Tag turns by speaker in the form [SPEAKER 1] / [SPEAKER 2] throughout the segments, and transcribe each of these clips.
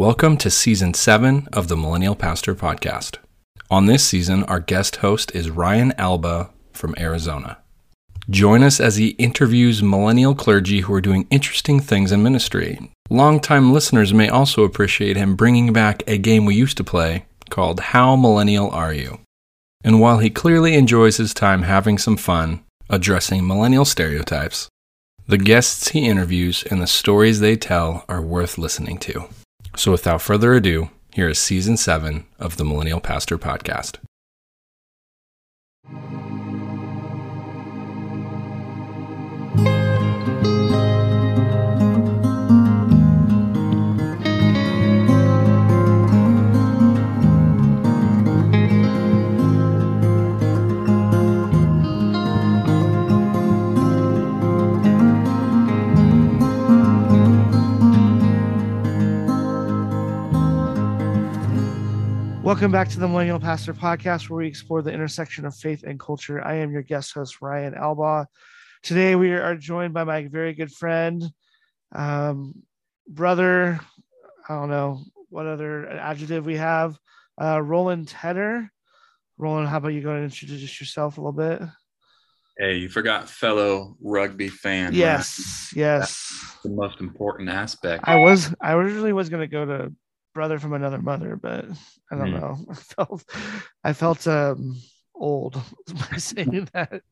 [SPEAKER 1] Welcome to season seven of the Millennial Pastor Podcast. On this season, our guest host is Ryan Albaugh from Arizona. Join us as he interviews millennial clergy who are doing interesting things in ministry. Longtime listeners may also appreciate him bringing back a game we used to play called How Millennial Are You? And while he clearly enjoys his time having some fun addressing millennial stereotypes, the guests he interviews and the stories they tell are worth listening to. So without further ado, here is season seven of the Millennial Pastor Podcast.
[SPEAKER 2] Welcome back to the Millennial Pastor Podcast, where we explore the intersection of faith and culture. I am your guest host, Ryan Albaugh. Today, we are joined by my very good friend, um, brother. I don't know what other adjective we have. Uh, Roland Tedder. Roland, how about you go and introduce yourself a little bit?
[SPEAKER 3] Hey, you forgot fellow rugby fan.
[SPEAKER 2] Yes, yes.
[SPEAKER 3] That's the most important aspect.
[SPEAKER 2] I was, I originally was going to go to brother from another mother, but I don't
[SPEAKER 3] Mm.
[SPEAKER 2] know. I felt I felt um old by saying that.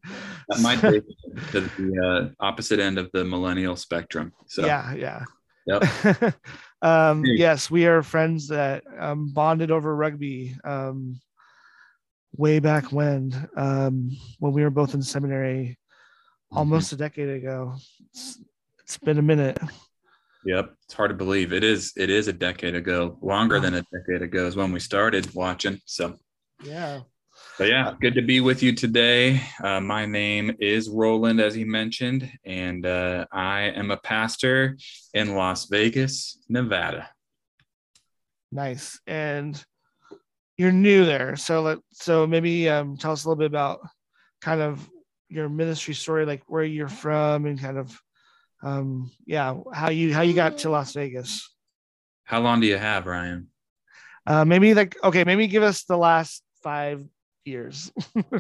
[SPEAKER 3] That might be to the uh, opposite end of the millennial spectrum. So,
[SPEAKER 2] yeah, yeah.
[SPEAKER 3] yep.
[SPEAKER 2] um
[SPEAKER 3] Hey.
[SPEAKER 2] yes, we are friends that um bonded over rugby um way back when um when we were both in seminary
[SPEAKER 3] Mm-hmm.
[SPEAKER 2] almost a decade ago. It's, it's been a minute.
[SPEAKER 3] Yep. It's hard to believe. It is. It is a decade ago. Longer than a decade ago is when we started watching. So,
[SPEAKER 2] Yeah.
[SPEAKER 3] but yeah, good to be with you today. Uh, my name is Roland, as he mentioned, and uh, I am a pastor in Las Vegas, Nevada.
[SPEAKER 2] Nice. And you're new there. So let so maybe um tell us a little bit about kind of your ministry story, like where you're from and kind of um yeah, how you how you got to Las Vegas.
[SPEAKER 3] How long do you have, Ryan?
[SPEAKER 2] Uh maybe like okay, maybe give us the last five years.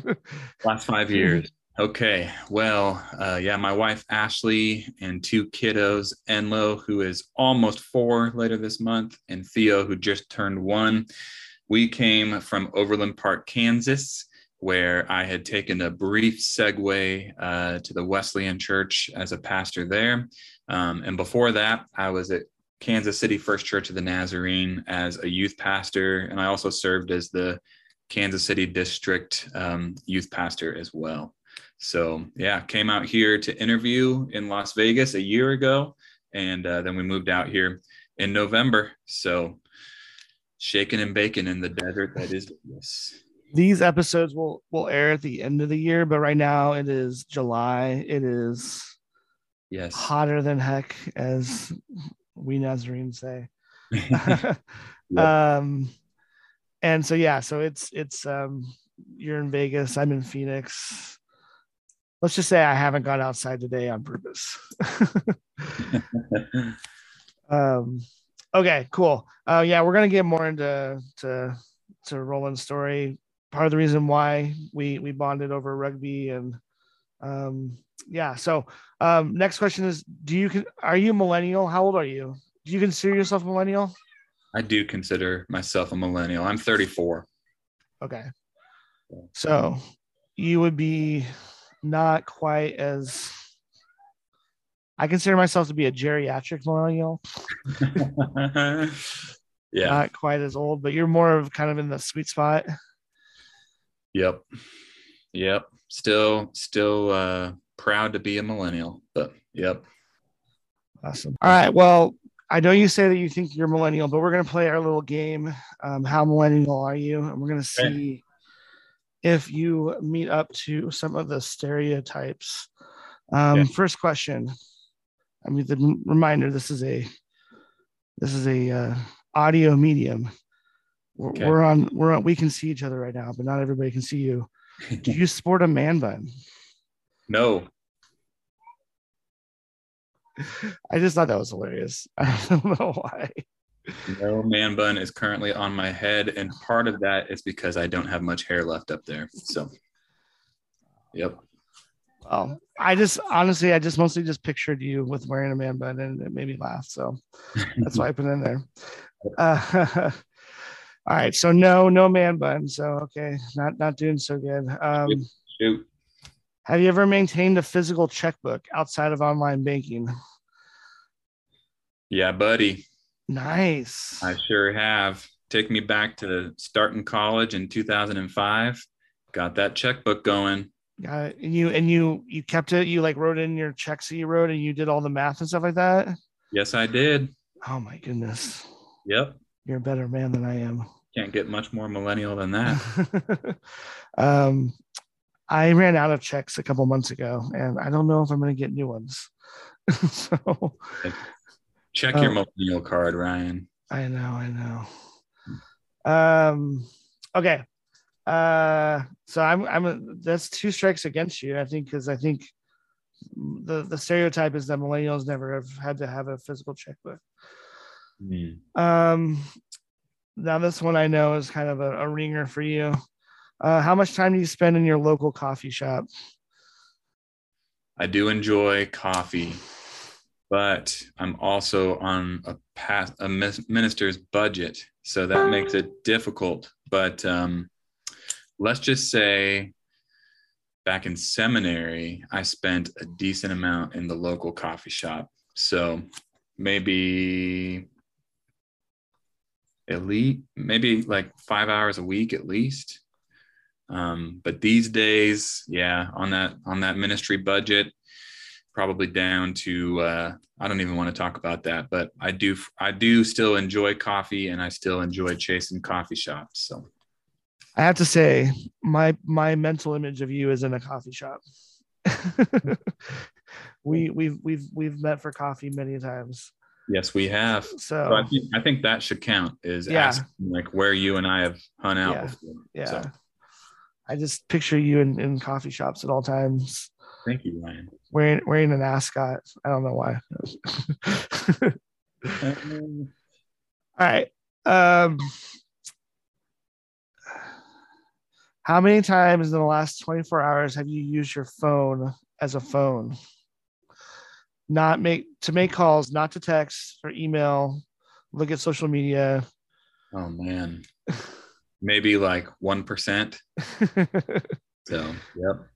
[SPEAKER 3] Last five years. Okay. Well, uh, yeah, my wife Ashley and two kiddos, Enlo, who is almost four later this month, and Theo, who just turned one. We came from Overland Park, Kansas, where I had taken a brief segue uh, to the Wesleyan Church as a pastor there. Um, and before that, I was at Kansas City First Church of the Nazarene as a youth pastor, and I also served as the Kansas City District um, youth pastor as well. So yeah, came out here to interview in Las Vegas a year ago, and uh, then we moved out here in November. So shaking and baking in the desert that is Vegas.
[SPEAKER 2] These episodes will will air at the end of the year, but right now it is July. It is
[SPEAKER 3] Yes.
[SPEAKER 2] hotter than heck, as we Nazarenes say.
[SPEAKER 3] Yep.
[SPEAKER 2] um and so yeah so it's it's um you're in vegas i'm in phoenix let's just say i haven't gone outside today on purpose um okay cool uh yeah we're gonna get more into to to roland's story part of the reason why we we bonded over rugby and um yeah so um next question is do you are you millennial how old are you do you consider yourself a millennial
[SPEAKER 3] I do consider myself a millennial. I'm 34.
[SPEAKER 2] Okay. So you would be not quite as I consider myself to be a geriatric millennial,
[SPEAKER 3] yeah.
[SPEAKER 2] not quite as old, but you're more of kind of in the sweet spot.
[SPEAKER 3] Yep. Yep. Still, still uh, proud to be a millennial, but yep.
[SPEAKER 2] Awesome. All right. Well, I know you say that you think you're millennial, but we're going to play our little game. Um, how millennial are you? And we're going to
[SPEAKER 3] Okay.
[SPEAKER 2] see if you meet up to some of the stereotypes. Um,
[SPEAKER 3] Okay.
[SPEAKER 2] First question. I mean, the reminder: this is a this is a uh, audio medium. We're,
[SPEAKER 3] Okay.
[SPEAKER 2] we're on we're on. We can see each other right now, but not everybody can see you. Do you sport a man bun?
[SPEAKER 3] no,
[SPEAKER 2] I just thought that was hilarious. I don't know why.
[SPEAKER 3] No man bun is currently on my head, and part of that is because I don't have much hair left up there. So, yep.
[SPEAKER 2] Well, I just honestly, I just mostly just pictured you with wearing a man bun, and it made me laugh. So that's why I put it in there. Uh, all right, so no, no man bun. So okay, not not doing so good. Um,
[SPEAKER 3] Shoot.
[SPEAKER 2] have you ever maintained a physical checkbook outside of online banking?
[SPEAKER 3] Yeah, buddy.
[SPEAKER 2] Nice.
[SPEAKER 3] I sure have. Take me back to starting college in 2005. Got that checkbook going.
[SPEAKER 2] Got it. And you and you you kept it. You like wrote in your checks that you wrote, and you did all the math and stuff like that.
[SPEAKER 3] Yes, I did.
[SPEAKER 2] Oh my goodness,
[SPEAKER 3] Yep.
[SPEAKER 2] you're a better man than I am.
[SPEAKER 3] Can't get much more millennial than that.
[SPEAKER 2] um, I ran out of checks a couple months ago, and I don't know if I'm going to get new ones. so
[SPEAKER 3] Check your
[SPEAKER 2] Oh.
[SPEAKER 3] millennial card, Ryan.
[SPEAKER 2] I know, I know. Um, okay. Uh, so I'm, I'm, that's two strikes against you, I think, because I think the the stereotype is that millennials never have had to have a physical checkbook.
[SPEAKER 3] Hmm.
[SPEAKER 2] Um, now this one I know is kind of a, a ringer for you. Uh, how much time do you spend in your local coffee shop?
[SPEAKER 3] I do enjoy coffee, but I'm also on a path, a minister's budget, so that makes it difficult. But um, let's just say, back in seminary, I spent a decent amount in the local coffee shop. So maybe elite, maybe like five hours a week at least. Um, but these days, yeah, on that on that ministry budget, probably down to uh, I don't even want to talk about that. But I do I do still enjoy coffee, and I still enjoy chasing coffee shops. So
[SPEAKER 2] I have to say, my my mental image of you is in a coffee shop. we we've we've we've met for coffee many times.
[SPEAKER 3] Yes, we have.
[SPEAKER 2] So
[SPEAKER 3] So I think I think that should count. Is
[SPEAKER 2] Yeah.
[SPEAKER 3] asking like where you and I have hung out
[SPEAKER 2] Yeah.
[SPEAKER 3] before.
[SPEAKER 2] yeah,
[SPEAKER 3] So,
[SPEAKER 2] I just picture you in, in coffee shops at all times,
[SPEAKER 3] thank you, Ryan.
[SPEAKER 2] wearing wearing an ascot. I don't know why.
[SPEAKER 3] Um,
[SPEAKER 2] all right. Um, how many times in the last 24 hours have you used your phone as a phone? Not make to make calls, not to text or email, look at social media.
[SPEAKER 3] oh man, maybe like one percent. So yep.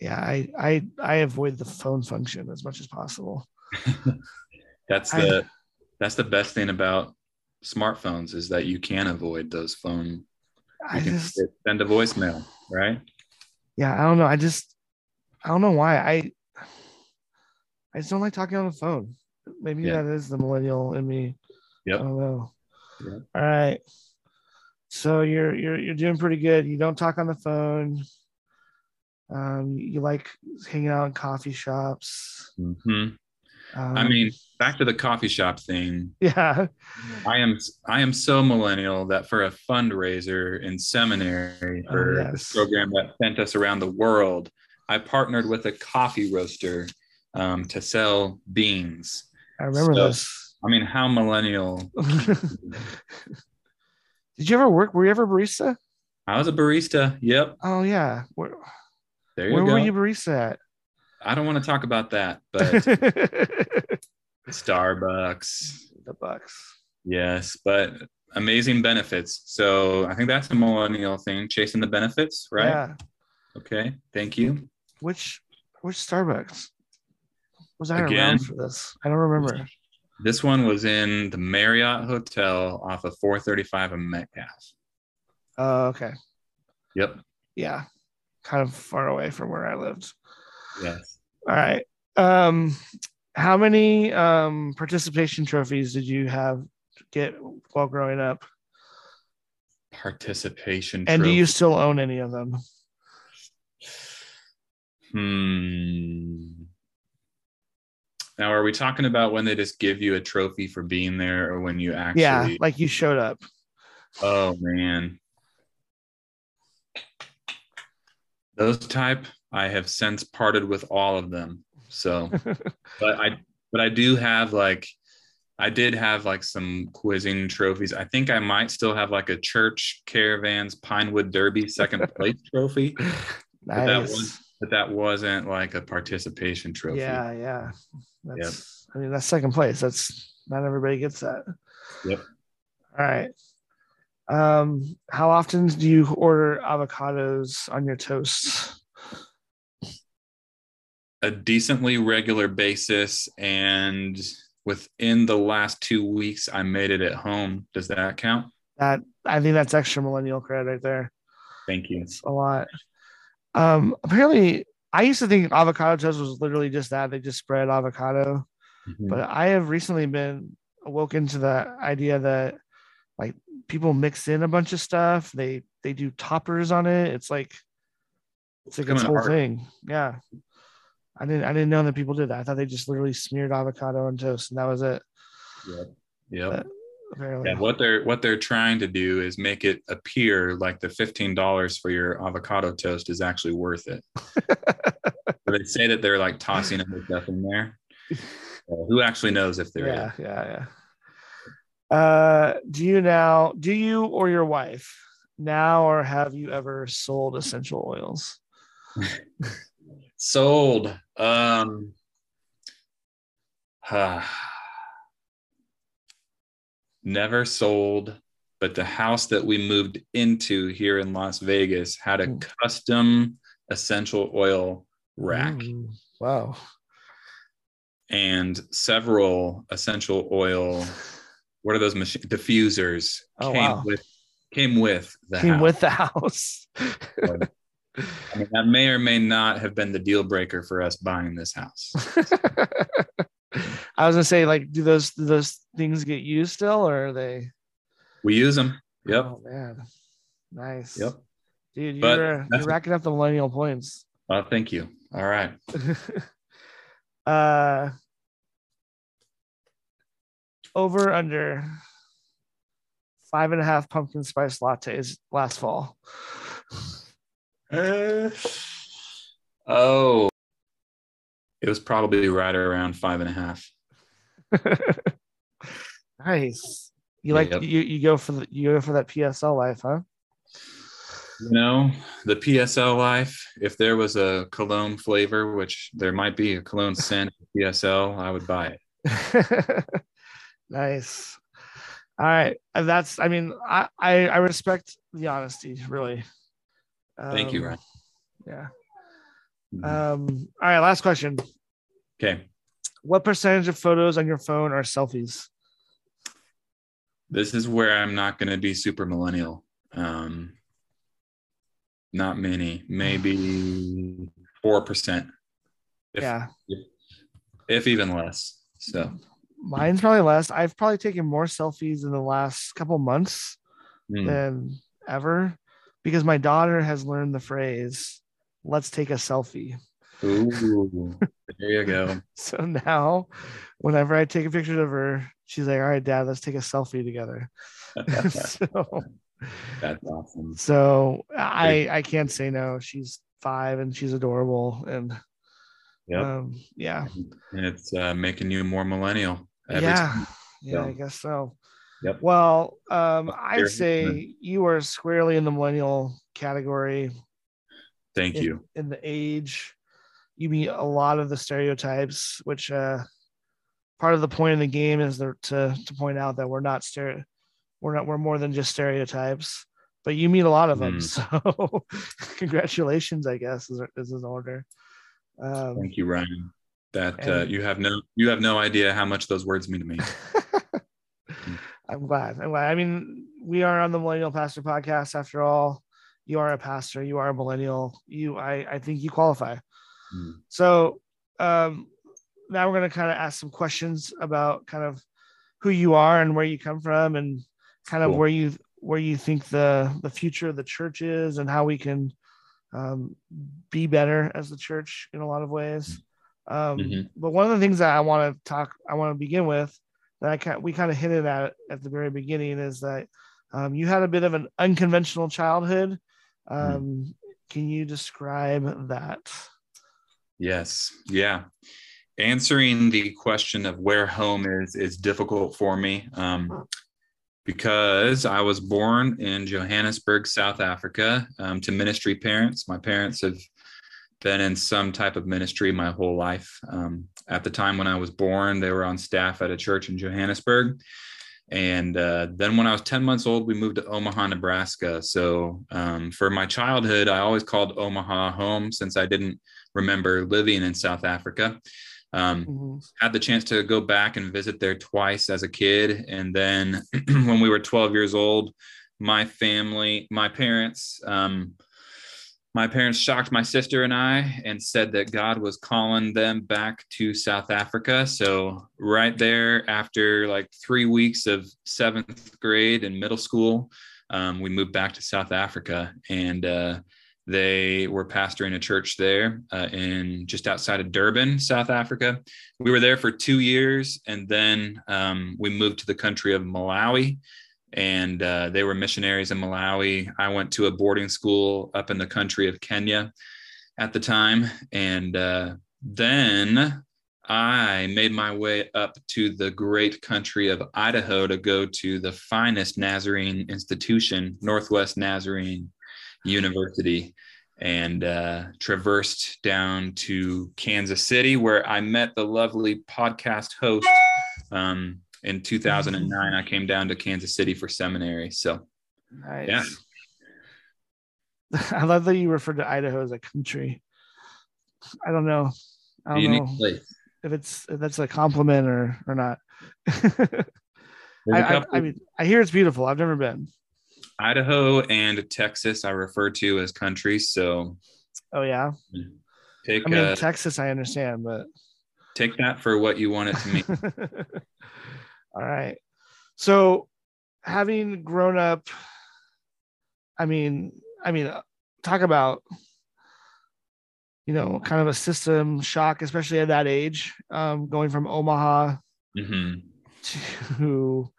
[SPEAKER 2] yeah, I, I I avoid the phone function as much as possible.
[SPEAKER 3] That's
[SPEAKER 2] I-
[SPEAKER 3] the that's the best thing about smartphones is that you can avoid those phone. You
[SPEAKER 2] I
[SPEAKER 3] can
[SPEAKER 2] just
[SPEAKER 3] send a voicemail, right?
[SPEAKER 2] yeah, I don't know. I just I don't know why. I I just don't like talking on the phone. Maybe
[SPEAKER 3] Yeah.
[SPEAKER 2] that is the millennial in me. I don't know.
[SPEAKER 3] Yep.
[SPEAKER 2] All right. So you're you're you're doing pretty good. You don't talk on the phone. Um, you like hanging out in coffee shops.
[SPEAKER 3] hmm
[SPEAKER 2] Um,
[SPEAKER 3] I mean, back to the coffee shop thing.
[SPEAKER 2] yeah,
[SPEAKER 3] I am I am so millennial that for a fundraiser in seminary
[SPEAKER 2] Oh,
[SPEAKER 3] for
[SPEAKER 2] yes.
[SPEAKER 3] this program that sent us around the world, I partnered with a coffee roaster um, to sell beans.
[SPEAKER 2] I remember
[SPEAKER 3] So-
[SPEAKER 2] this.
[SPEAKER 3] I mean, how millennial?
[SPEAKER 2] Did you ever work? Were you ever a barista?
[SPEAKER 3] I was a barista. Yep,
[SPEAKER 2] Oh yeah. Where,
[SPEAKER 3] there you
[SPEAKER 2] where
[SPEAKER 3] go.
[SPEAKER 2] were you barista at?
[SPEAKER 3] I don't want to talk about that, but? Starbucks.
[SPEAKER 2] the Bucks.
[SPEAKER 3] Yes, but amazing benefits. So I think that's a millennial thing, chasing the benefits, right?
[SPEAKER 2] Yeah.
[SPEAKER 3] Okay, thank you.
[SPEAKER 2] Which which Starbucks? Was I
[SPEAKER 3] Again.
[SPEAKER 2] around for this? I don't remember.
[SPEAKER 3] This one was in the Marriott Hotel off of 435 of Metcalf.
[SPEAKER 2] Oh, okay.
[SPEAKER 3] Yep.
[SPEAKER 2] Yeah. Kind of far away from where I lived.
[SPEAKER 3] Yes.
[SPEAKER 2] All right. Um, how many um participation trophies did you have get while growing up?
[SPEAKER 3] Participation.
[SPEAKER 2] And do you still own any of them?
[SPEAKER 3] Hmm. Now, are we talking about when they just give you a trophy for being there, or when you actually?
[SPEAKER 2] yeah, like you showed up.
[SPEAKER 3] Oh man. Those type, I have since parted with all of them. So, but I, but I do have like, I did have like some quizzing trophies. I think I might still have like a church caravans Pinewood Derby second place trophy.
[SPEAKER 2] nice.
[SPEAKER 3] But that was but that wasn't like a participation trophy.
[SPEAKER 2] Yeah, yeah. That's I mean that's second place. That's not everybody gets that.
[SPEAKER 3] Yep.
[SPEAKER 2] All right. Um, how often do you order avocados on your toast?
[SPEAKER 3] A decently regular basis and within the last two weeks I made it at home. Does that count?
[SPEAKER 2] That I think that's extra millennial credit right there.
[SPEAKER 3] Thank you.
[SPEAKER 2] It's a lot. Um, apparently, I used to think avocado toast was literally just that they just spread avocado,
[SPEAKER 3] Mhm.
[SPEAKER 2] but I have recently been awoken to the idea that like people mix in a bunch of stuff. They they do toppers on it. It's like it's like
[SPEAKER 3] Becoming
[SPEAKER 2] whole
[SPEAKER 3] art.
[SPEAKER 2] thing. Yeah. I didn't I didn't know that people did that. I thought they just literally smeared avocado on toast and that was it.
[SPEAKER 3] Yeah. Yep.
[SPEAKER 2] Apparently.
[SPEAKER 3] Yeah, what they're what they're trying to do is make it appear like the fifteen dollars for your avocado toast is actually worth it. They say that they're like tossing other stuff in there. Uh, who actually knows if there is?
[SPEAKER 2] yeah, yeah, yeah. Uh, do you now, do you or your wife now, or have you ever sold essential oils?
[SPEAKER 3] Sold. Um, never sold, but the house that we moved into here in Las Vegas had a
[SPEAKER 2] Mm.
[SPEAKER 3] custom essential oil rack.
[SPEAKER 2] Ooh, wow.
[SPEAKER 3] and several essential oil what are those machine diffusers
[SPEAKER 2] Oh,
[SPEAKER 3] came
[SPEAKER 2] wow.
[SPEAKER 3] with came with the
[SPEAKER 2] Came
[SPEAKER 3] house.
[SPEAKER 2] with the house.
[SPEAKER 3] I mean, that may or may not have been the deal breaker for us buying this house
[SPEAKER 2] I was gonna say, like, do those do those things get used still, or are they?
[SPEAKER 3] we use them yep
[SPEAKER 2] Oh man, nice.
[SPEAKER 3] Yep.
[SPEAKER 2] dude, you're you're racking up the millennial points.
[SPEAKER 3] well thank you all right
[SPEAKER 2] uh, over under five and a half pumpkin spice lattes last fall.
[SPEAKER 3] oh it was probably right around five and a half
[SPEAKER 2] nice. You like
[SPEAKER 3] Yep.
[SPEAKER 2] you you go for the you go for that PSL life, huh?
[SPEAKER 3] you know the psl life if there was a cologne flavor which there might be a cologne scent psl i would buy it
[SPEAKER 2] nice. All right, and that's. I mean, I I, I respect the honesty, really.
[SPEAKER 3] Thank you,
[SPEAKER 2] Um,
[SPEAKER 3] Ryan.
[SPEAKER 2] Yeah.
[SPEAKER 3] Mhm.
[SPEAKER 2] Um. All right. Last question.
[SPEAKER 3] okay
[SPEAKER 2] What percentage of photos on your phone are selfies?
[SPEAKER 3] this is where I'm not going to be super millennial. Um, not many, maybe four percent, if,
[SPEAKER 2] yeah.
[SPEAKER 3] if even less. So,
[SPEAKER 2] Mine's probably less. I've probably taken more selfies in the last couple months
[SPEAKER 3] mm,
[SPEAKER 2] than ever because my daughter has learned the phrase, let's take a selfie.
[SPEAKER 3] Ooh, there you go.
[SPEAKER 2] So now, whenever I take a picture of her, she's like, all right, dad, let's take a selfie together. so,
[SPEAKER 3] That's awesome.
[SPEAKER 2] so I, I can't say no. She's five and she's adorable. And
[SPEAKER 3] Yep,
[SPEAKER 2] um, yeah.
[SPEAKER 3] and it's uh, making you more millennial. every
[SPEAKER 2] yeah
[SPEAKER 3] time.
[SPEAKER 2] yeah i guess so
[SPEAKER 3] Yep.
[SPEAKER 2] well um i'd say you are squarely in the millennial category
[SPEAKER 3] Thank
[SPEAKER 2] in,
[SPEAKER 3] you.
[SPEAKER 2] in the age you meet a lot of the stereotypes which uh part of the point of the game is there to to point out that we're not stereo we're not we're more than just stereotypes but you meet a lot of them
[SPEAKER 3] Mm.
[SPEAKER 2] so congratulations i guess is, is in order um,
[SPEAKER 3] Thank you, Ryan. That uh, you have no you have no idea how much those words mean to me.
[SPEAKER 2] I'm glad. I'm glad. I mean, we are on the Millennial Pastor podcast after all. You are a pastor, you are a millennial. You I I think you qualify.
[SPEAKER 3] Mm.
[SPEAKER 2] So um now we're gonna kind of ask some questions about kind of who you are and where you come from and kind of
[SPEAKER 3] Cool.
[SPEAKER 2] where you where you think the the future of the church is and how we can um, be better as the church in a lot of ways. Um,
[SPEAKER 3] Mhm.
[SPEAKER 2] But one of the things that I want to talk, I want to begin with, that I kind we kind of hinted at at the very beginning is that um, you had a bit of an unconventional childhood. Um, Can you describe that?
[SPEAKER 3] Yes. Yeah. answering the question of where home is is difficult for me um, because I was born in Johannesburg, South Africa, um, to ministry parents. My parents have been in some type of ministry my whole life. Um, at the time when I was born, they were on staff at a church in Johannesburg. And uh, then when I was 10 months old, we moved to Omaha, Nebraska. So um, for my childhood, I always called Omaha home since I didn't remember living in South Africa. Um, mm-hmm. Had the chance to go back and visit there twice as a kid. And then when we were 12 years old, my family, my parents, um, my parents shocked my sister and I and said that God was calling them back to South Africa. So, right there, after like three weeks of seventh grade and middle school, um, we moved back to South Africa. And uh, they were pastoring a church there uh, in just outside of Durban, South Africa. We were there for two years, and then um, we moved to the country of Malawi and uh, they were missionaries in Malawi. I went to a boarding school up in the country of Kenya at the time. And uh, then I made my way up to the great country of Idaho to go to the finest Nazarene institution, Northwest Nazarene University, and uh, traversed down to Kansas City, where I met the lovely podcast host. Um, in 2009 i came down to kansas city for seminary so nice. yeah
[SPEAKER 2] i love that you refer to idaho as a country i don't know i don't know place. if it's if that's a compliment or or not I, I, I mean i hear it's beautiful i've never been
[SPEAKER 3] idaho and texas i refer to as countries so
[SPEAKER 2] oh yeah take i mean a, texas i understand but
[SPEAKER 3] take that for what you want it to mean
[SPEAKER 2] All right. So having grown up, I mean, I mean, talk about you know, kind of a system shock, especially at that age, um, going from Omaha mm-hmm. to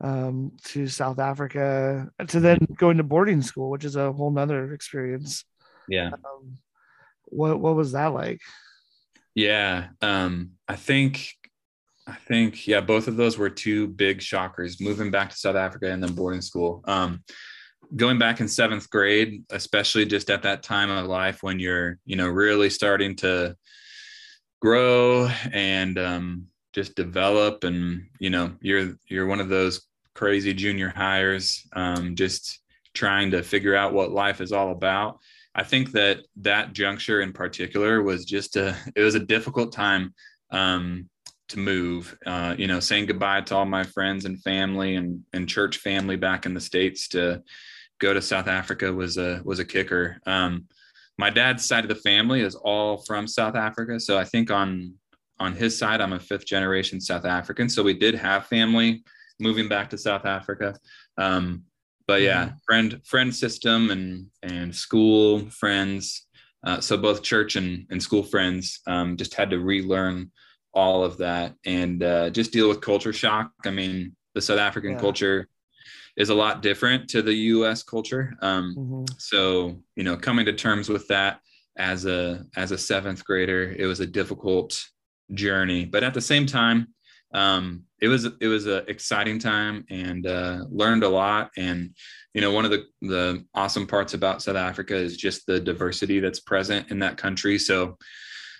[SPEAKER 2] um, to South Africa to then going to boarding school, which is a whole nother experience.
[SPEAKER 3] Yeah. Um,
[SPEAKER 2] what what was that like?
[SPEAKER 3] Yeah. Um, I think I think yeah, both of those were two big shockers. Moving back to South Africa and then boarding school. Um, going back in seventh grade, especially just at that time of life when you're you know really starting to grow and um, just develop, and you know you're you're one of those crazy junior hires, um, just trying to figure out what life is all about. I think that that juncture in particular was just a it was a difficult time um, to move. Uh, you know, saying goodbye to all my friends and family and and church family back in the states to go to South Africa was a was a kicker. Um, my dad's side of the family is all from South Africa, so I think on on his side, I'm a fifth generation South African. So we did have family moving back to South Africa. Um, but yeah, mm-hmm. friend friend system and and school friends. Uh, so both church and, and school friends um, just had to relearn all of that and uh, just deal with culture shock. I mean, the South African yeah. culture is a lot different to the U.S. culture. Um, mm-hmm. So you know, coming to terms with that as a as a seventh grader, it was a difficult journey, but at the same time, um, it was it was an exciting time and uh, learned a lot. And you know, one of the the awesome parts about South Africa is just the diversity that's present in that country. So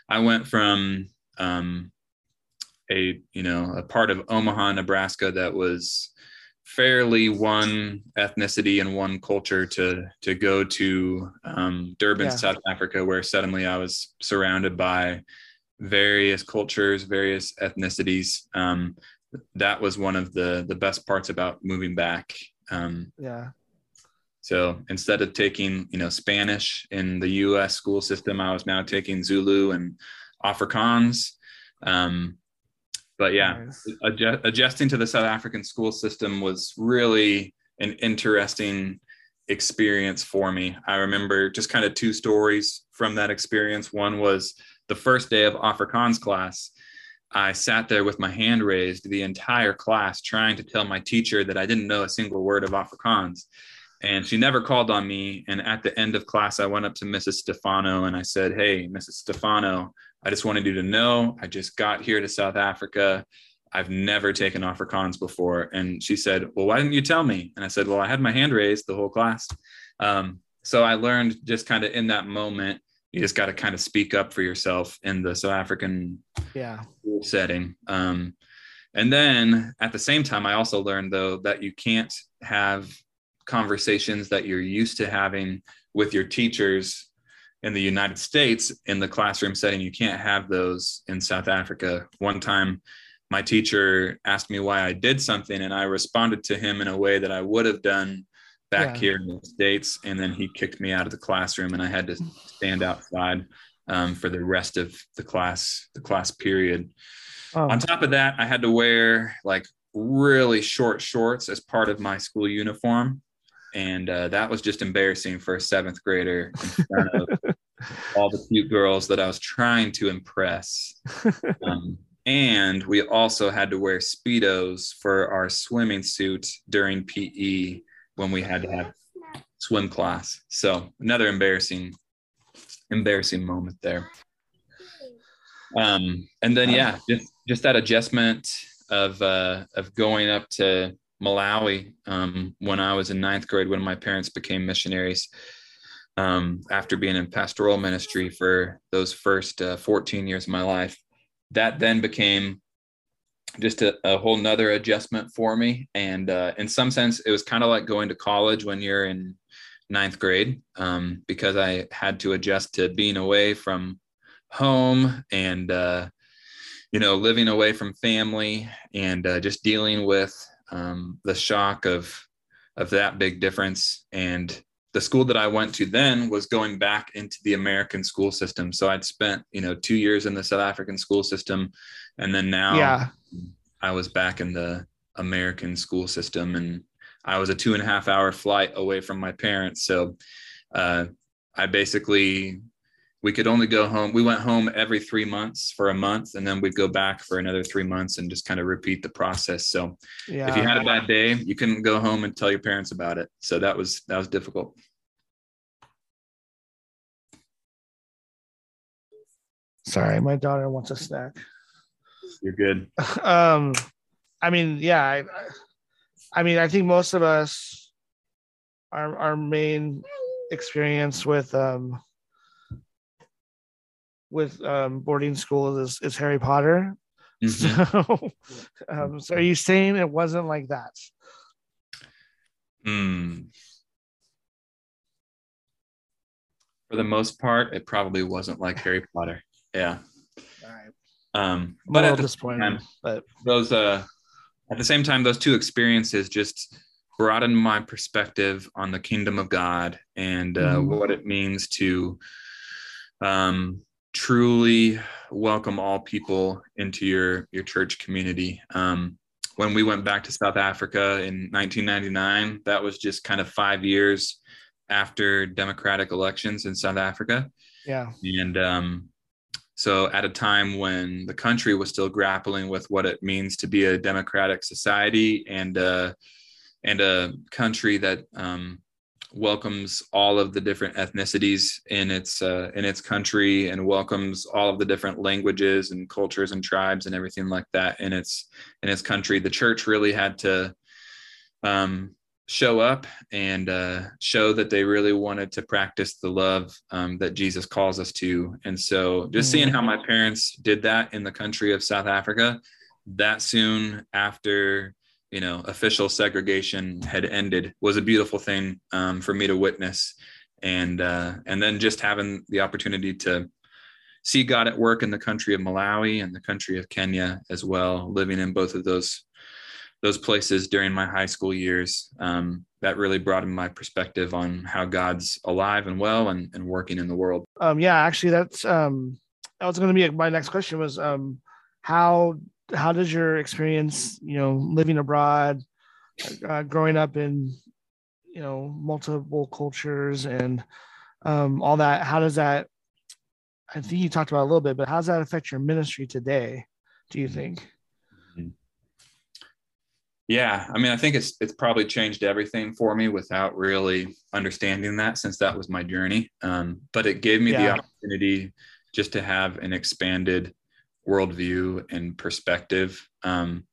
[SPEAKER 3] I went from um, a you know a part of Omaha, Nebraska that was fairly one ethnicity and one culture to to go to um, Durban, yeah. South Africa, where suddenly I was surrounded by various cultures, various ethnicities. Um, that was one of the the best parts about moving back. Um,
[SPEAKER 2] yeah.
[SPEAKER 3] So instead of taking you know Spanish in the U.S. school system, I was now taking Zulu and Afrikaans. Um, but yeah, nice. adjust, adjusting to the South African school system was really an interesting experience for me. I remember just kind of two stories from that experience. One was the first day of Afrikaans class. I sat there with my hand raised the entire class trying to tell my teacher that I didn't know a single word of Afrikaans. and she never called on me. And at the end of class, I went up to Mrs. Stefano and I said, Hey, Mrs. Stefano, I just wanted you to know I just got here to South Africa. I've never taken Afrikaans before. And she said, Well, why didn't you tell me? And I said, Well, I had my hand raised the whole class. Um, so I learned just kind of in that moment, you just got to kind of speak up for yourself in the South African
[SPEAKER 2] yeah.
[SPEAKER 3] setting. Um, and then at the same time, I also learned though that you can't have conversations that you're used to having with your teachers in the United States in the classroom setting. You can't have those in South Africa. One time, my teacher asked me why I did something, and I responded to him in a way that I would have done back yeah. here in the States. And then he kicked me out of the classroom, and I had to stand outside um, for the rest of the class, the class period. Oh. On top of that, I had to wear like really short shorts as part of my school uniform and uh, that was just embarrassing for a seventh grader in front of all the cute girls that I was trying to impress. Um, and we also had to wear speedos for our swimming suit during PE when we had to have swim class. So another embarrassing, embarrassing moment there. Um, and then yeah, just just that adjustment of uh, of going up to Malawi um, when I was in ninth grade when my parents became missionaries. Um, after being in pastoral ministry for those first uh, 14 years of my life, that then became just a, a whole nother adjustment for me. And uh, in some sense, it was kind of like going to college when you're in ninth grade um, because I had to adjust to being away from home and, uh, you know, living away from family and uh, just dealing with um, the shock of of that big difference and the school that I went to then was going back into the American school system. So I'd spent, you know, two years in the South African school system. And then now
[SPEAKER 2] yeah.
[SPEAKER 3] I was back in the American school system and I was a two and a half hour flight away from my parents. So uh, I basically we could only go home. We went home every three months for a month, and then we'd go back for another three months and just kind of repeat the process. So yeah. if you had a bad day, you couldn't go home and tell your parents about it. So that was that was difficult.
[SPEAKER 2] Sorry, my daughter wants a snack.
[SPEAKER 3] You're good.
[SPEAKER 2] Um, I mean, yeah, I, I mean, I think most of us, our our main experience with um with um, boarding school is, is Harry Potter. Mm-hmm. So, um, so are you saying it wasn't like that?
[SPEAKER 3] Hmm. For the most part, it probably wasn't like Harry Potter. Yeah. All right. Um, but at the time, but those uh, at the same time, those two experiences just broadened my perspective on the kingdom of God and uh, mm-hmm. what it means to um, truly welcome all people into your your church community. Um, when we went back to South Africa in 1999, that was just kind of five years after democratic elections in South Africa.
[SPEAKER 2] Yeah,
[SPEAKER 3] and um, so at a time when the country was still grappling with what it means to be a democratic society and uh, and a country that um, welcomes all of the different ethnicities in its uh, in its country and welcomes all of the different languages and cultures and tribes and everything like that in its in its country the church really had to um, show up and uh, show that they really wanted to practice the love um, that jesus calls us to and so just mm-hmm. seeing how my parents did that in the country of south africa that soon after you know official segregation had ended was a beautiful thing um, for me to witness and uh, and then just having the opportunity to see God at work in the country of Malawi and the country of Kenya as well, living in both of those those places during my high school years. Um, that really broadened my perspective on how God's alive and well and, and working in the world.
[SPEAKER 2] Um, yeah, actually, that's um, that was going to be my next question was um, how how does your experience, you know, living abroad, uh, growing up in, you know, multiple cultures and um, all that, how does that? I think you talked about a little bit, but how does that affect your ministry today? Do you think?
[SPEAKER 3] Yeah, I mean, I think it's it's probably changed everything for me without really understanding that, since that was my journey. Um, but it gave me yeah. the opportunity just to have an expanded worldview and perspective. Um,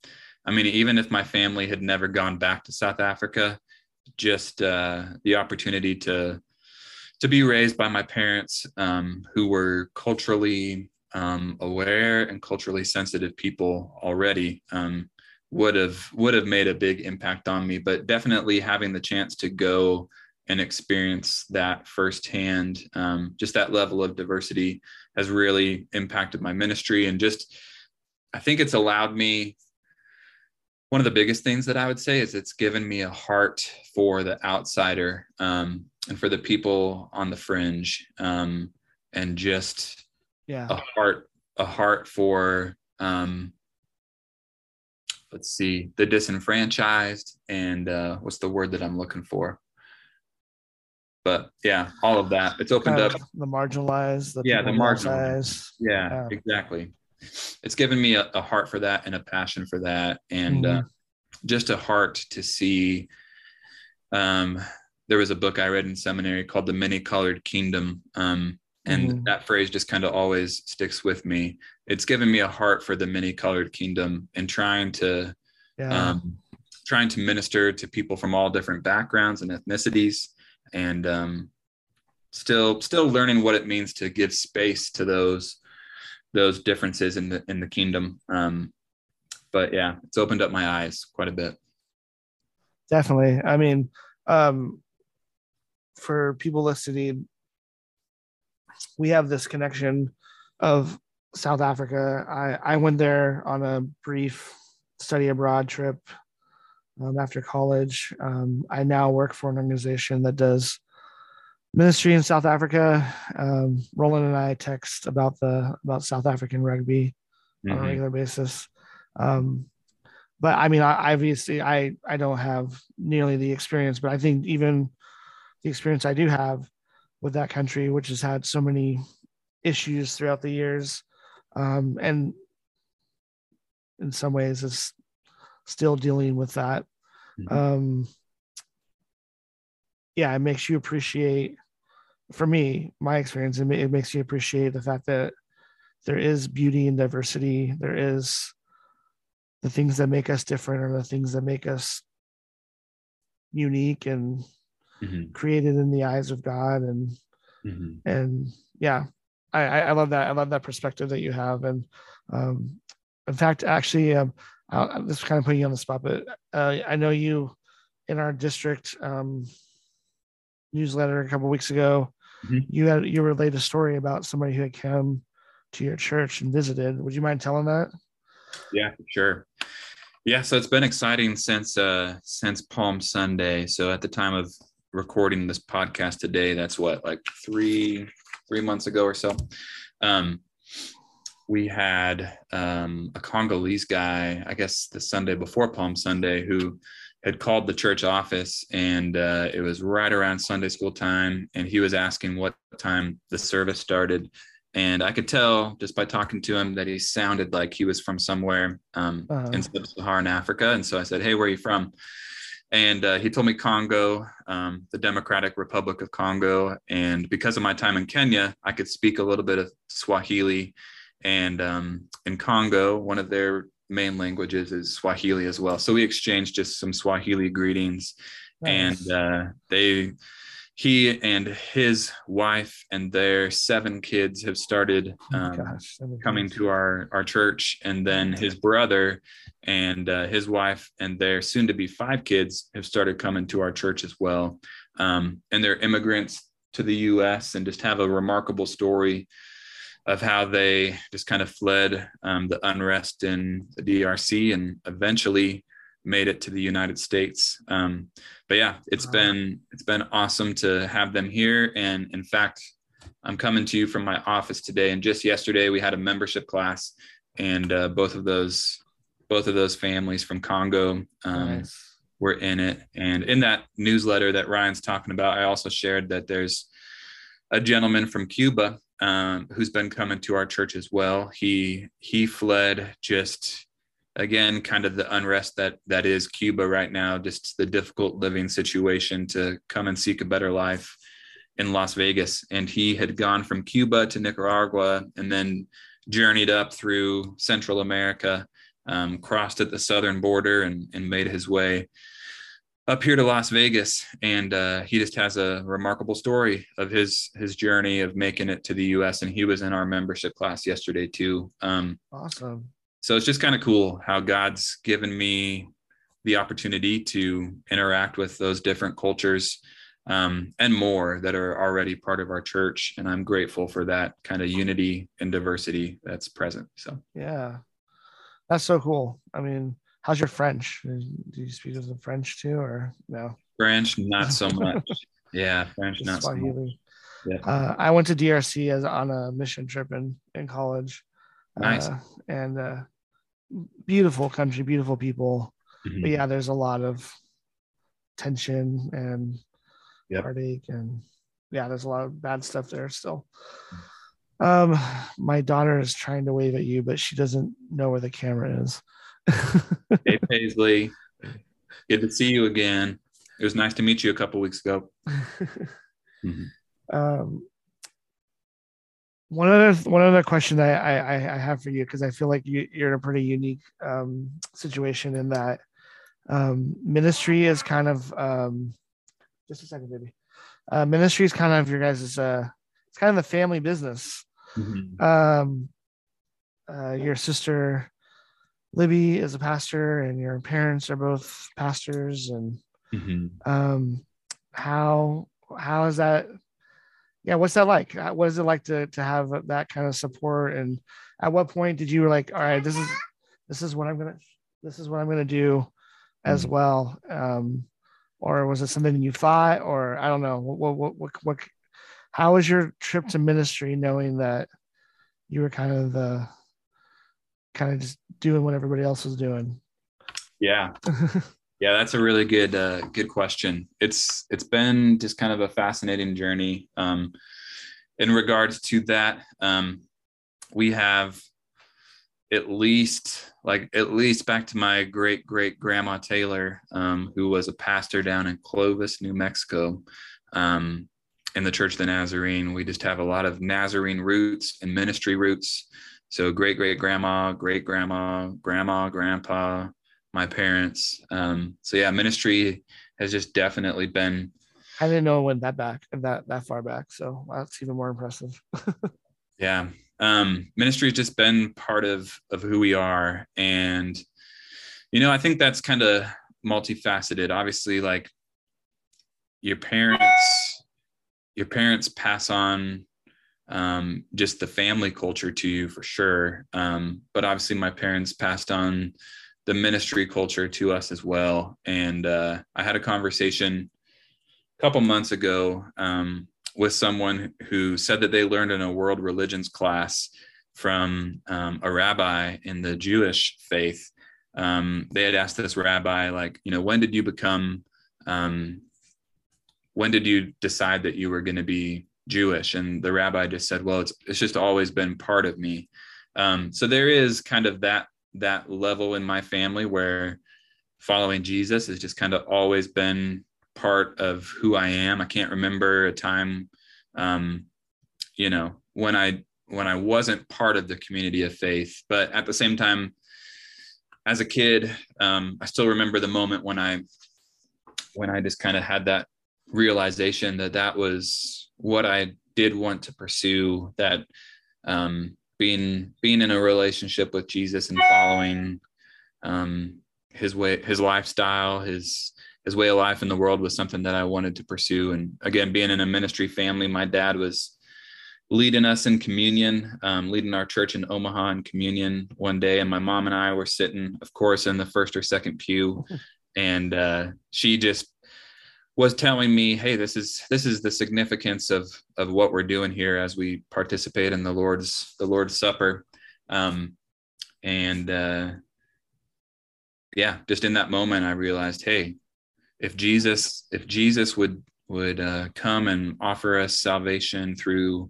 [SPEAKER 3] I mean, even if my family had never gone back to South Africa, just uh, the opportunity to to be raised by my parents um, who were culturally um, aware and culturally sensitive people already um, would have would have made a big impact on me. But definitely having the chance to go and experience that firsthand, um, just that level of diversity has really impacted my ministry and just I think it's allowed me one of the biggest things that I would say is it's given me a heart for the outsider um, and for the people on the fringe, um, and just
[SPEAKER 2] yeah,
[SPEAKER 3] a heart a heart for um, let's see the disenfranchised and uh, what's the word that I'm looking for? But yeah, all of that. It's opened kind up
[SPEAKER 2] the marginalized, the
[SPEAKER 3] yeah, the marginalized. Yeah, exactly it's given me a, a, heart for that and a passion for that and mm-hmm. uh, just a heart to see um, there was a book i read in seminary called the many colored kingdom um, and mm-hmm. that phrase just kind of always sticks with me it's given me a heart for the many colored kingdom and trying to yeah. um, trying to minister to people from all different backgrounds and ethnicities and um, still still learning what it means to give space to those those differences in the in the kingdom. Um, but yeah, it's opened up my eyes quite a bit.
[SPEAKER 2] Definitely. I mean, um, for people listening, we have this connection of South Africa. I, I went there on a brief study abroad trip um, after college. Um, I now work for an organization that does ministry in South Africa. Um, Roland and I text about the about South African rugby mm-hmm. on a mm-hmm. regular basis. Um, but I mean, I, obviously, I I don't have nearly the experience, but I think even the experience I do have with that country, which has had so many issues throughout the years, um, and in some ways is still dealing with that. Mm-hmm. Um, yeah, it makes you appreciate. For me, my experience, it, it makes you appreciate the fact that there is beauty and diversity. There is the things that make us different, or the things that make us unique and mm-hmm. created in the eyes of God. And mm-hmm. and yeah, I, I love that. I love that perspective that you have. And um, in fact, actually, um, I'll, this is kind of putting you on the spot, but uh, I know you in our district. Um, newsletter a couple weeks ago, mm-hmm. you had you relayed a story about somebody who had come to your church and visited. Would you mind telling that?
[SPEAKER 3] Yeah, sure. Yeah, so it's been exciting since uh since Palm Sunday. So at the time of recording this podcast today, that's what like three three months ago or so. Um, we had um, a Congolese guy, I guess the Sunday before Palm Sunday, who had called the church office and uh, it was right around Sunday school time. And he was asking what time the service started. And I could tell just by talking to him that he sounded like he was from somewhere um, uh-huh. in sub-Saharan Africa. And so I said, "Hey, where are you from?" And uh, he told me Congo, um, the Democratic Republic of Congo. And because of my time in Kenya, I could speak a little bit of Swahili. And um, in Congo, one of their main languages is Swahili as well. So we exchanged just some Swahili greetings, nice. and uh, they, he and his wife and their seven kids have started oh um, oh gosh, coming to our our church, and then his brother and uh, his wife and their soon to be five kids have started coming to our church as well, um, and they're immigrants to the U.S. and just have a remarkable story of how they just kind of fled um, the unrest in the DRC and eventually made it to the United States. Um, but yeah, it's been it's been awesome to have them here. And in fact, I'm coming to you from my office today. And just yesterday, we had a membership class, and uh, both of those both of those families from Congo um, nice. were in it. And in that newsletter that Ryan's talking about, I also shared that there's a gentleman from Cuba um, who's been coming to our church as well. He he fled just again, kind of the unrest that that is Cuba right now, just the difficult living situation to come and seek a better life in Las Vegas. And he had gone from Cuba to Nicaragua and then journeyed up through Central America, um, crossed at the southern border, and, and made his way up here to Las Vegas, and uh, he just has a remarkable story of his his journey of making it to the U.S. And he was in our membership class yesterday too. Um,
[SPEAKER 2] awesome.
[SPEAKER 3] So it's just kind of cool how God's given me the opportunity to interact with those different cultures um, and more that are already part of our church, and I'm grateful for that kind of unity and diversity that's present. So
[SPEAKER 2] yeah, that's so cool. I mean How's your French? Do you speak the French too, or no?
[SPEAKER 3] French, not so much. yeah, French, not so much.
[SPEAKER 2] Yeah. Uh, I went to DRC as on a mission trip in in college.
[SPEAKER 3] Nice.
[SPEAKER 2] Uh, and uh, beautiful country, beautiful people. Mm-hmm. But yeah, there's a lot of tension and yep. heartache, and yeah, there's a lot of bad stuff there still. Um, my daughter is trying to wave at you, but she doesn't know where the camera is
[SPEAKER 3] hey Paisley, good to see you again. It was nice to meet you a couple weeks ago.
[SPEAKER 2] mm-hmm. um, one other one other question I I, I have for you because I feel like you, you're in a pretty unique um, situation in that um, ministry is kind of um, just a second, baby. Uh, ministry is kind of your guys' uh, it's kind of the family business. Mm-hmm. Um, uh, your sister Libby is a pastor and your parents are both pastors and mm-hmm. um how how is that yeah what's that like what is it like to to have that kind of support and at what point did you like all right this is this is what i'm gonna this is what i'm gonna do as mm-hmm. well um or was it something you thought or i don't know what what what, what how was your trip to ministry knowing that you were kind of the kind of just doing what everybody else was doing?
[SPEAKER 3] Yeah. yeah, that's a really good uh, good question. It's it's been just kind of a fascinating journey. Um, in regards to that, um, we have at least like at least back to my great great grandma Taylor, um, who was a pastor down in Clovis, New Mexico, um, in the Church of the Nazarene. We just have a lot of Nazarene roots and ministry roots. So great great grandma, great grandma, grandma, grandpa, my parents. Um, so yeah, ministry has just definitely been.
[SPEAKER 2] I didn't know it went that back that that far back, so that's even more impressive.
[SPEAKER 3] yeah, um, ministry has just been part of of who we are, and you know, I think that's kind of multifaceted. Obviously, like your parents, your parents pass on um, just the family culture to you for sure. Um, but obviously, my parents passed on the ministry culture to us as well. And uh, I had a conversation a couple months ago um, with someone who said that they learned in a world religions class from um, a rabbi in the Jewish faith. Um, they had asked this rabbi, like, you know, when did you become, um, when did you decide that you were going to be Jewish. And the rabbi just said, well, it's, it's just always been part of me. Um, so there is kind of that, that level in my family where following Jesus has just kind of always been part of who I am. I can't remember a time, um, you know, when I, when I wasn't part of the community of faith, but at the same time, as a kid, um, I still remember the moment when I, when I just kind of had that realization that that was what I did want to pursue that um, being being in a relationship with Jesus and following um, his way his lifestyle his his way of life in the world was something that I wanted to pursue. And again being in a ministry family my dad was leading us in communion um, leading our church in Omaha in communion one day. And my mom and I were sitting of course in the first or second pew. And uh, she just was telling me, "Hey, this is this is the significance of of what we're doing here as we participate in the Lord's the Lord's Supper." Um, and uh, yeah, just in that moment, I realized, hey, if Jesus if Jesus would would uh, come and offer us salvation through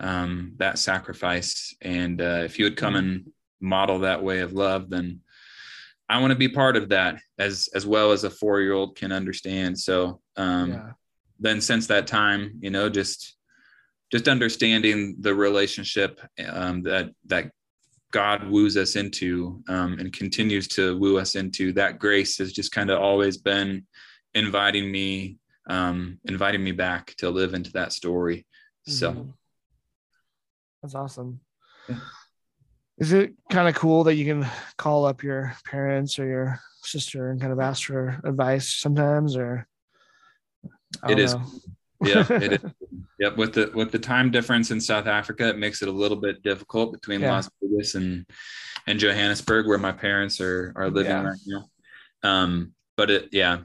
[SPEAKER 3] um, that sacrifice, and uh, if He would come and model that way of love, then I want to be part of that as as well as a four year old can understand. So um, yeah. then since that time, you know, just just understanding the relationship um, that that God woos us into um, and continues to woo us into. That grace has just kind of always been inviting me, um, inviting me back to live into that story. So mm-hmm.
[SPEAKER 2] that's awesome. Yeah. Is it kind of cool that you can call up your parents or your sister and kind of ask for advice sometimes, or
[SPEAKER 3] it is. yeah, it is. Yep, with the with the time difference in South Africa, it makes it a little bit difficult between yeah. Las Vegas and and Johannesburg, where my parents are are living yeah. right now. Um, but it, yeah,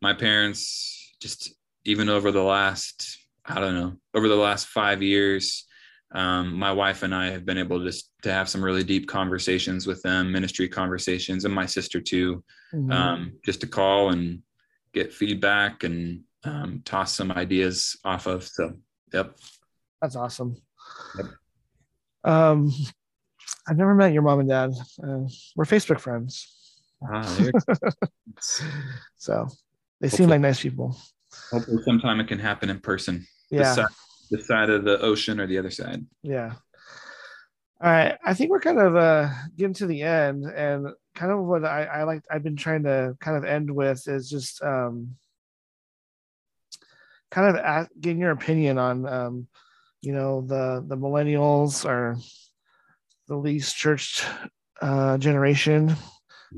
[SPEAKER 3] my parents just even over the last I don't know over the last five years, um, my wife and I have been able to just to have some really deep conversations with them, ministry conversations, and my sister too, mm-hmm. um, just to call and get feedback and um, toss some ideas off of. So, yep.
[SPEAKER 2] That's awesome. Yep. Um, I've never met your mom and dad. Uh, we're Facebook friends. Ah, so they hopefully, seem like nice people.
[SPEAKER 3] Hopefully, sometime it can happen in person.
[SPEAKER 2] Yeah. The
[SPEAKER 3] side of the ocean or the other side.
[SPEAKER 2] Yeah. All right. I think we're kind of uh, getting to the end, and kind of what I, I like. I've been trying to kind of end with is just um, kind of ask, getting your opinion on, um, you know, the the millennials are the least church uh, generation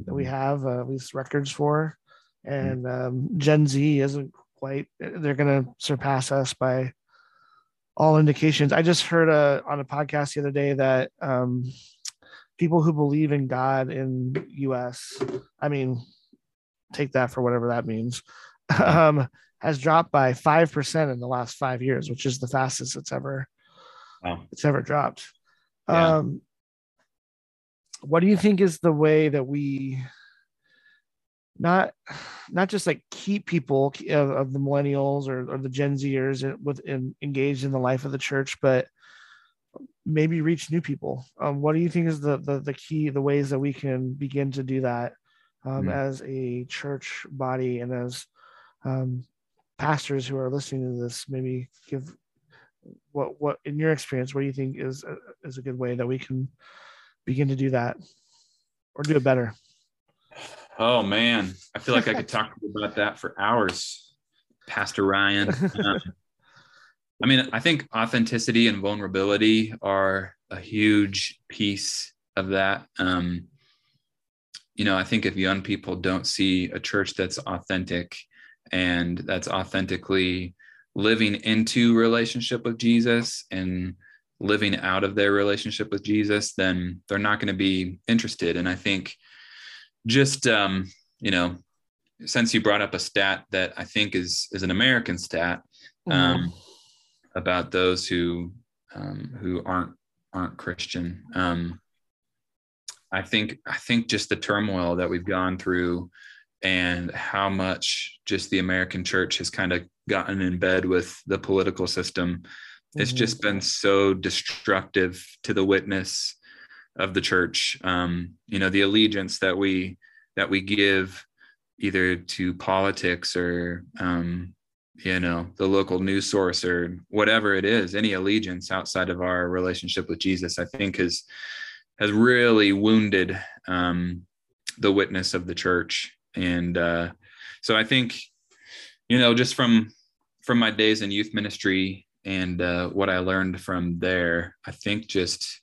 [SPEAKER 2] that we have uh, at least records for, and um, Gen Z isn't quite. They're going to surpass us by all indications. I just heard a, uh, on a podcast the other day that um, people who believe in God in U.S. I mean, take that for whatever that means. Um, has dropped by 5% in the last five years, which is the fastest it's ever, wow. it's ever dropped. Yeah. Um, what do you think is the way that we not not just like keep people of, of the millennials or, or the gen zers with in, engaged in the life of the church but maybe reach new people um, what do you think is the, the the key the ways that we can begin to do that um, mm-hmm. as a church body and as um, pastors who are listening to this maybe give what what in your experience what do you think is a, is a good way that we can begin to do that or do it better
[SPEAKER 3] oh man. I feel like i could talk about that for hours pastor ryan. Um, i mean i think authenticity and vulnerability are a huge piece of that. Um, you know i think if young people don't see a church that's authentic and that's authentically living into relationship with Jesus and living out of their relationship with Jesus, then they're not going to be interested. And I think just um, you know, since you brought up a stat that I think is is an American stat um, mm-hmm. about those who um, who aren't aren't Christian. Um, I think I think just the turmoil that we've gone through and how much just the American church has kind of gotten in bed with the political system. Mm-hmm. It's just been so destructive to the witness of the church. Um, you know, the allegiance that we that we give either to politics or um, you know the local news source or whatever it is any allegiance outside of our relationship with jesus i think has has really wounded um, the witness of the church and uh, so i think you know just from from my days in youth ministry and uh, what i learned from there i think just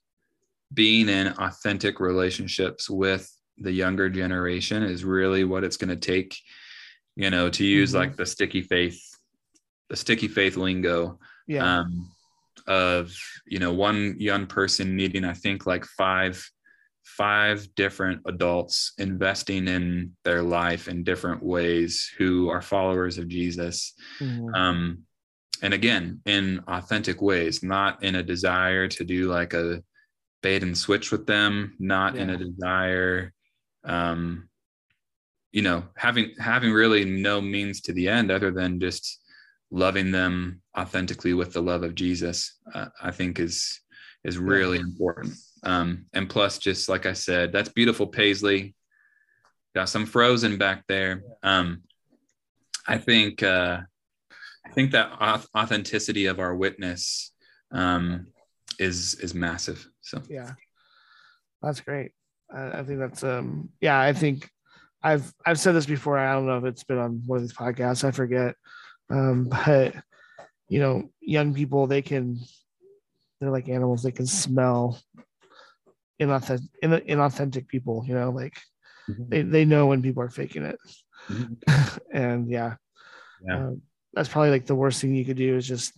[SPEAKER 3] being in authentic relationships with the younger generation is really what it's going to take you know to use mm-hmm. like the sticky faith the sticky faith lingo yeah. um, of you know one young person needing i think like five five different adults investing in their life in different ways who are followers of Jesus. Mm-hmm. Um, and again, in authentic ways, not in a desire to do like a bait and switch with them, not yeah. in a desire, um, you know, having having really no means to the end other than just loving them authentically with the love of Jesus. Uh, I think is is really yeah. important. Um, and plus, just like I said, that's beautiful Paisley. got some frozen back there. Um, I think uh, I think that authenticity of our witness um, is is massive. So
[SPEAKER 2] yeah, that's great. I, I think that's um yeah. I think I've I've said this before. I don't know if it's been on one of these podcasts. I forget. Um, but you know, young people they can they're like animals. They can smell inauthentic in inauthentic people. You know, like mm-hmm. they they know when people are faking it. Mm-hmm. and yeah, yeah. Um, that's probably like the worst thing you could do is just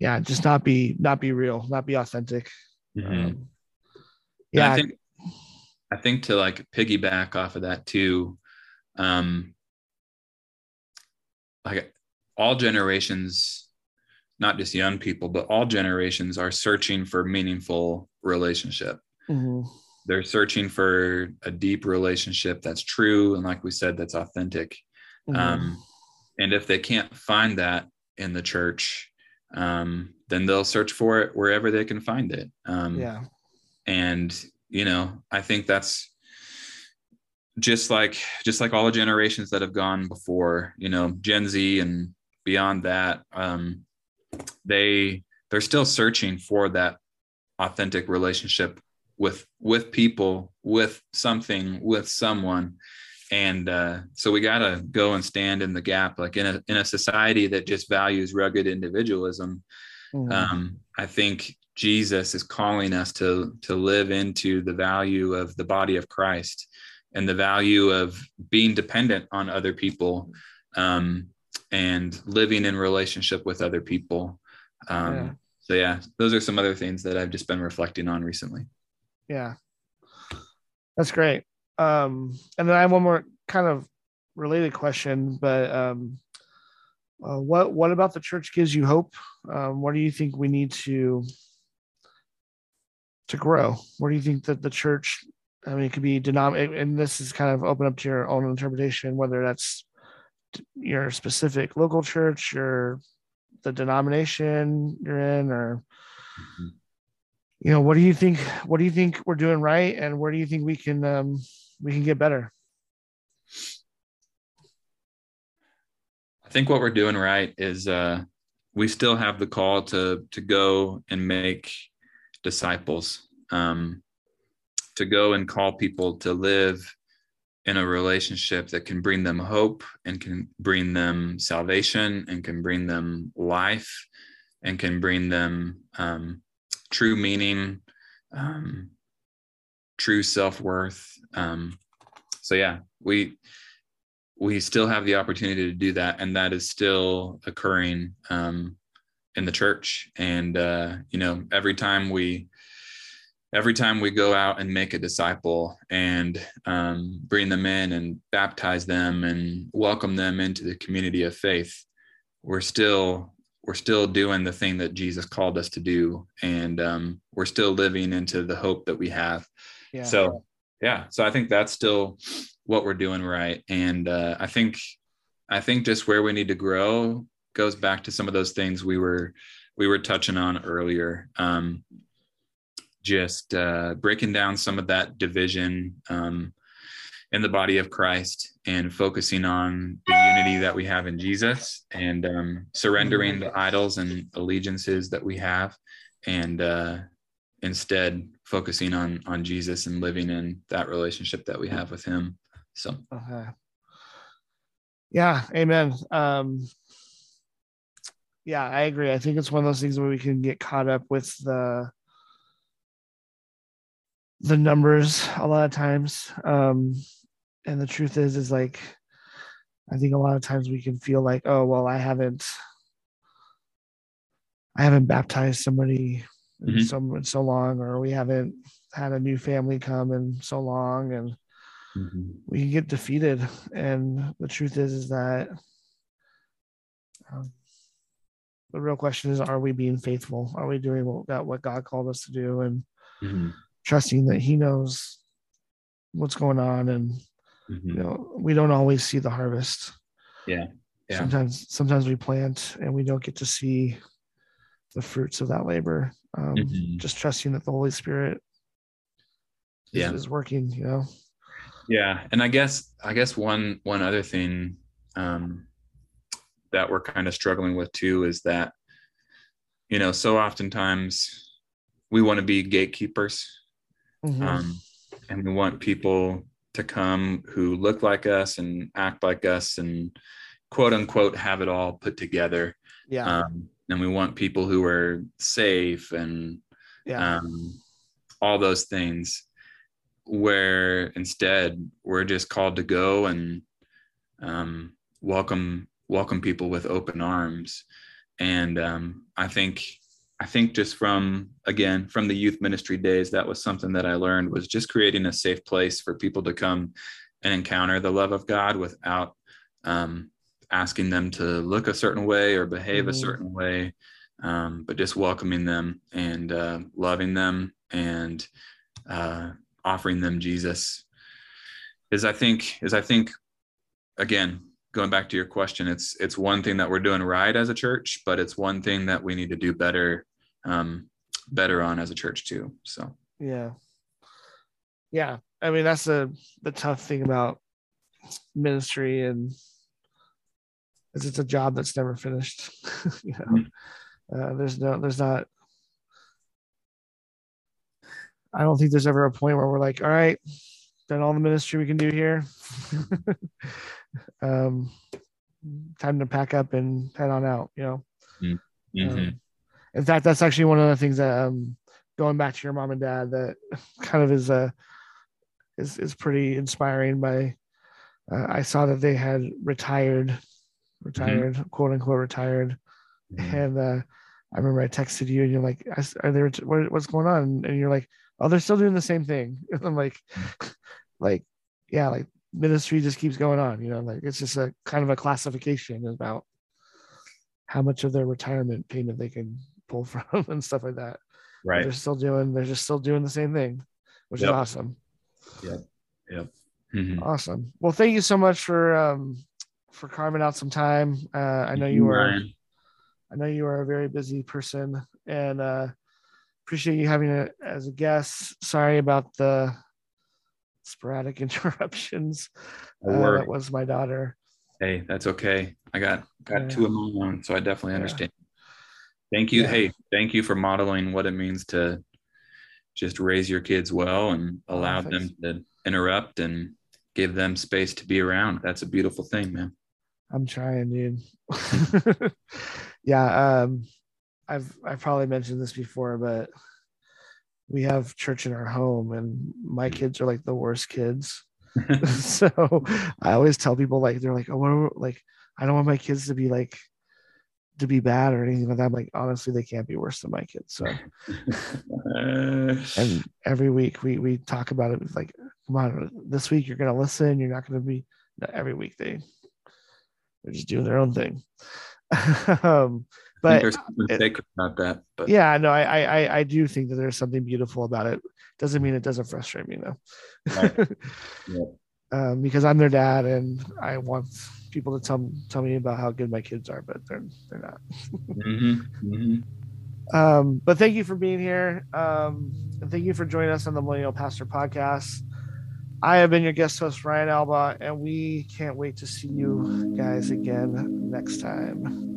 [SPEAKER 2] yeah, just not be not be real, not be authentic. Mm-hmm. Um,
[SPEAKER 3] yeah, I think I think to like piggyback off of that too, um, like all generations, not just young people, but all generations are searching for meaningful relationship. Mm-hmm. They're searching for a deep relationship that's true and, like we said, that's authentic. Mm-hmm. Um, and if they can't find that in the church, um, then they'll search for it wherever they can find it. Um,
[SPEAKER 2] yeah.
[SPEAKER 3] And you know, I think that's just like just like all the generations that have gone before. You know, Gen Z and beyond that, um, they they're still searching for that authentic relationship with with people, with something, with someone and uh, so we got to go and stand in the gap like in a in a society that just values rugged individualism. Mm-hmm. um, i think jesus is calling us to to live into the value of the body of christ and the value of being dependent on other people um, and living in relationship with other people. Um, yeah. so yeah those are some other things that i've just been reflecting on recently.
[SPEAKER 2] Yeah. That's great um, and then I have one more kind of related question, but um, uh, what what about the church gives you hope? Um, what do you think we need to to grow? Where do you think that the church? I mean, it could be denominated, and this is kind of open up to your own interpretation, whether that's your specific local church or the denomination you're in, or mm-hmm. you know, what do you think? What do you think we're doing right, and where do you think we can um, we can get better.
[SPEAKER 3] I think what we're doing right is uh, we still have the call to to go and make disciples, um, to go and call people to live in a relationship that can bring them hope and can bring them salvation and can bring them life and can bring them um, true meaning um, true self-worth um, so yeah we we still have the opportunity to do that and that is still occurring um, in the church. And uh, you know every time we every time we go out and make a disciple and um, bring them in and baptize them and welcome them into the community of faith we're still we're still doing the thing that jesus called us to do. And um, we're still living into the hope that we have. Yeah. So yeah, so I think that's still what we're doing right, and uh, I think I think just where we need to grow goes back to some of those things we were we were touching on earlier. Um, just uh, breaking down some of that division um, in the body of Christ and focusing on the unity that we have in Jesus and um, surrendering the idols and allegiances that we have and uh, instead focusing on on Jesus and living in that relationship that we have with him. So.
[SPEAKER 2] Yeah, amen. Um yeah, I agree. I think it's one of those things where we can get caught up with the the numbers a lot of times. Um and the truth is is like I think a lot of times we can feel like, oh well, I haven't I haven't baptized somebody mm-hmm. so so long, or we haven't had a new family come in so long, and mm-hmm. we can get defeated. And the truth is, is that um, the real question is: Are we being faithful? Are we doing what what God called us to do, and mm-hmm. trusting that He knows what's going on, and you mm-hmm. know we don't always see the harvest.
[SPEAKER 3] Yeah.
[SPEAKER 2] Yeah. Sometimes, sometimes we plant and we don't get to see the fruits of that labor. Um, mm-hmm. Just trusting that the Holy Spirit is,
[SPEAKER 3] yeah.
[SPEAKER 2] is working, you know.
[SPEAKER 3] Yeah, and I guess I guess one one other thing um, that we're kind of struggling with too is that you know so oftentimes we want to be gatekeepers
[SPEAKER 2] Mhm.
[SPEAKER 3] um, and we want people to come who look like us and act like us and quote unquote have it all put together
[SPEAKER 2] yeah,
[SPEAKER 3] um, and we want people who are safe and
[SPEAKER 2] yeah,
[SPEAKER 3] um, all those things where instead we're just called to go and um, welcome welcome people with open arms. And um, i think i think just from again from the youth ministry days that was something that i learned was just creating a safe place for people to come and encounter the love of god without um, asking them to look a certain way or behave a
[SPEAKER 2] Mhm.
[SPEAKER 3] certain way um, but just welcoming them and uh, loving them and uh, offering them Jesus is I think is I think again going back to your question it's it's one thing that we're doing right as a church but it's one thing that we need to do better um, better on as a church too so
[SPEAKER 2] yeah, yeah. I mean, that's the the tough thing about ministry, and is it's a job that's never finished. you know, uh, there's no, there's not. I don't think there's ever a point where we're like, all right, done all the ministry we can do here. um, time to pack up and head on out. You know.
[SPEAKER 3] mhm.
[SPEAKER 2] Um, in fact, that's actually one of the things that um, going back to your mom and dad that kind of is uh, is is pretty inspiring. By uh, I saw that they had retired, retired, quote unquote retired,
[SPEAKER 3] Mhm.
[SPEAKER 2] and uh, I remember I texted you and you're like, "Are What, what's going on?" And you're like, "Oh, they're still doing the same thing." And I'm like, like, yeah, like ministry just keeps going on. You know, like it's just a kind of a classification about how much of their retirement payment they can pull from and stuff like that. But
[SPEAKER 3] right
[SPEAKER 2] They're still doing. They're just still doing the same thing, which is
[SPEAKER 3] Yep.
[SPEAKER 2] awesome.
[SPEAKER 3] Mhm.
[SPEAKER 2] Awesome. Well, thank you so much for um for carving out some time. Uh, I know you are. I know you are a very busy person, and uh, appreciate you having it as a guest. Sorry about the sporadic interruptions. Uh, that was my daughter.
[SPEAKER 3] hey that's okay i got got
[SPEAKER 2] Yeah.
[SPEAKER 3] two of my own so i definitely
[SPEAKER 2] Yeah.
[SPEAKER 3] understand thank you
[SPEAKER 2] Yeah.
[SPEAKER 3] hey thank you for modeling what it means to just raise your kids well and allow them to interrupt and give them space to be around that's a beautiful thing man
[SPEAKER 2] I'm trying, dude. yeah, um, I've I've probably mentioned this before, but we have church in our home, and my kids are like the worst kids. so I always tell people like they're like, oh, what like I don't want my kids to be like to be bad or anything like that. I'm like honestly, they can't be worse than my kids. So and every week we we talk about it. It's like, come on, this week you're gonna listen. You're not gonna be. Every week they they're just doing their own thing. um, but
[SPEAKER 3] there's something about that but
[SPEAKER 2] yeah, no, I, I I I do think that there's something beautiful about it. Doesn't mean it doesn't frustrate me though.
[SPEAKER 3] Right. Yeah.
[SPEAKER 2] um, because I'm their dad and I want people to tell tell me about how good my kids are, but they're they're not.
[SPEAKER 3] Mhm, mhm.
[SPEAKER 2] Um, but thank you for being here. Um, and thank you for joining us on the Millennial Pastor Podcast. I have been your guest host, Ryan Albaugh, and we can't wait to see you guys again next time.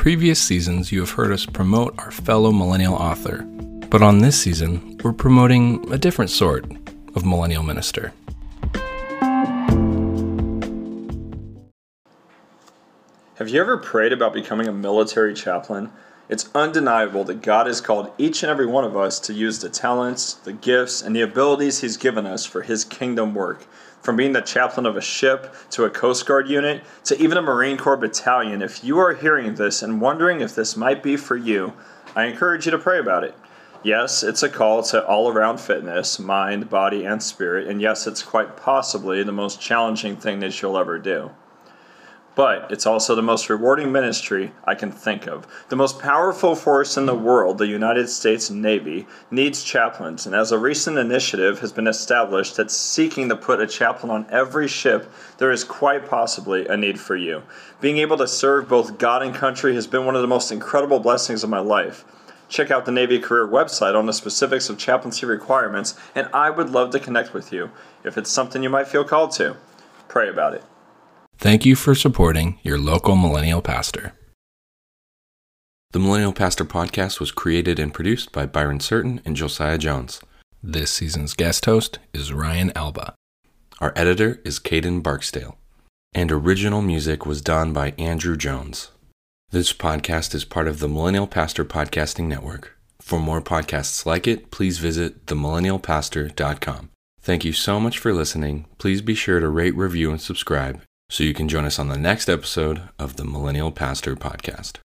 [SPEAKER 1] Previous seasons, you have heard us promote our fellow millennial author. But on this season, we're promoting a different sort of millennial minister.
[SPEAKER 4] Have you ever prayed about becoming a military chaplain? It's undeniable that God has called each and every one of us to use the talents, the gifts, and the abilities He's given us for His kingdom work. From being the chaplain of a ship to a Coast Guard unit to even a Marine Corps battalion, if you are hearing this and wondering if this might be for you, I encourage you to pray about it. Yes, it's a call to all around fitness, mind, body, and spirit, and yes, it's quite possibly the most challenging thing that you'll ever do but it's also the most rewarding ministry I can think of. The most powerful force in the world, the United States Navy, needs chaplains, and as a recent initiative has been established that's seeking to put a chaplain on every ship, there is quite possibly a need for you. Being able to serve both God and country has been one of the most incredible blessings of my life. Check out the Navy Career website on the specifics of chaplaincy requirements, and I would love to connect with you if it's something you might feel called to. Pray about it.
[SPEAKER 5] Thank you for supporting your local millennial pastor. The Millennial Pastor podcast was created and produced by Byron Certain and Josiah Jones. This season's guest host is Ryan Albaugh. Our editor is Caden Barksdale. And original music was done by Andrew Jones. This podcast is part of the Millennial Pastor Podcasting Network. For more podcasts like it, please visit themillennialpastor.com. Thank you so much for listening. Please be sure to rate, review, and subscribe so you can join us on the next episode of the Millennial Pastor Podcast.